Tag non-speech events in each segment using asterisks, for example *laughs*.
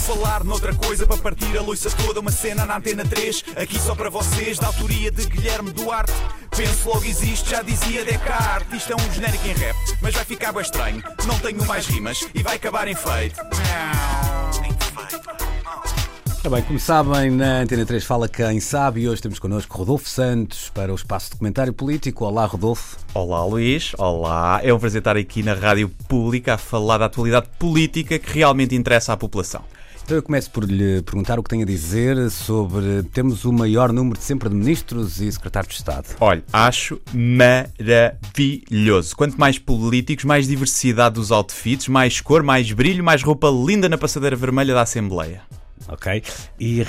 falar noutra coisa para partir a loiça toda, uma cena na antena 3, aqui só para vocês, da autoria de Guilherme Duarte. Penso logo existe, já dizia Descartes. Isto é um genérico em rap, mas vai ficar bem estranho. Não tenho mais rimas e vai acabar em feito. Ora bem, como sabem, na Antena 3 fala quem sabe e hoje temos connosco Rodolfo Santos para o espaço de comentário político. Olá, Rodolfo. Olá, Luís. Olá. É um prazer estar aqui na Rádio Pública a falar da atualidade política que realmente interessa à população. Então eu começo por lhe perguntar o que tem a dizer sobre termos o maior número de sempre de ministros e secretários de Estado. Olha, acho maravilhoso. Quanto mais políticos, mais diversidade dos outfits, mais cor, mais brilho, mais roupa linda na passadeira vermelha da Assembleia. Ok. E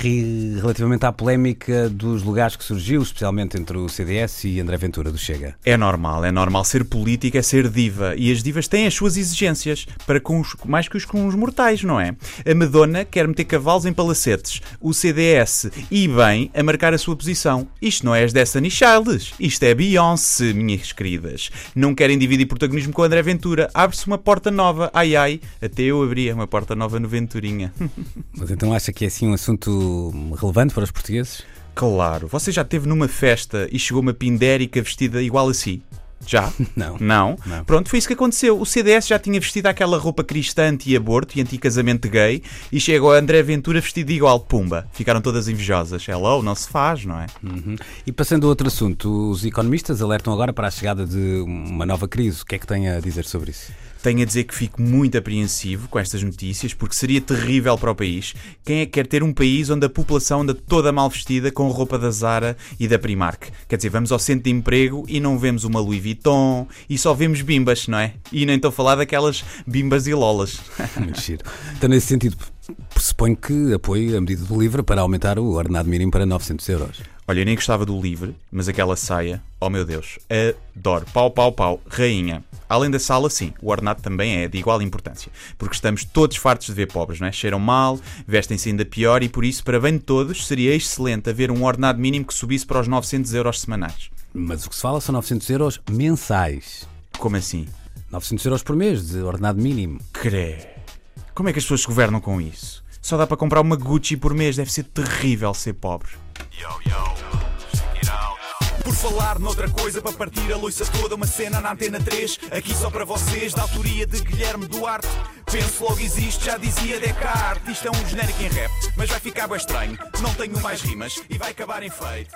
relativamente à polémica dos lugares que surgiu, especialmente entre o CDS e André Ventura do Chega. É normal, é normal. Ser política é ser diva. E as divas têm as suas exigências, para com os, mais que os com os mortais, não é? A Madonna quer meter cavalos em palacetes. O CDS, e bem, a marcar a sua posição. Isto não é as Destiny Childs. Isto é Beyoncé, minhas queridas. Não querem dividir protagonismo com André Ventura. Abre-se uma porta nova. Ai ai, até eu abria uma porta nova no Venturinha. *laughs* Mas então acha que é assim um assunto relevante para os portugueses? Claro. Você já esteve numa festa e chegou uma pindérica vestida igual a si? Já? *laughs* Não. Não? Não. Pronto, foi isso que aconteceu. O CDS já tinha vestido aquela roupa cristã anti-aborto e anti-casamento gay e chegou a André Ventura vestido igual. Pumba. Ficaram todas invejosas. Hello, não se faz, não é? Uhum. E passando a outro assunto, os economistas alertam agora para a chegada de uma nova crise. O que é que tem a dizer sobre isso? Tenho a dizer que fico muito apreensivo com estas notícias porque seria terrível para o país. Quem é que quer ter um país onde a população anda toda mal vestida com roupa da Zara e da Primark? Quer dizer, vamos ao centro de emprego e não vemos uma Louis Vuitton e só vemos bimbas, não é? E nem estou a falar daquelas bimbas e lolas. *laughs* Muito giro. Então, nesse sentido, pressuponho que apoie a medida do LIVRE para aumentar o ordenado mínimo para 900 euros. Olha, eu nem gostava do livre, mas aquela saia, oh meu Deus, adoro. Pau, pau, pau, rainha. Além da sala, sim, o ordenado também é de igual importância, porque estamos todos fartos de ver pobres, não é? Cheiram mal, vestem-se ainda pior e por isso, para bem de todos, seria excelente haver um ordenado mínimo que subisse para os 900 euros semanais. Mas o que se fala são 900 euros mensais. Como assim? 900 euros por mês de ordenado mínimo. Cré. Como é que as pessoas se governam com isso? Só dá para comprar uma Gucci por mês, deve ser terrível ser pobre. Por falar noutra coisa para partir a loiça toda, uma cena na antena 3, aqui só para vocês, da autoria de Guilherme Duarte. Penso logo existe, já dizia Descartes. Isto é um genérico em rap, mas vai ficar bem estranho. Não tenho mais rimas e vai acabar em feito.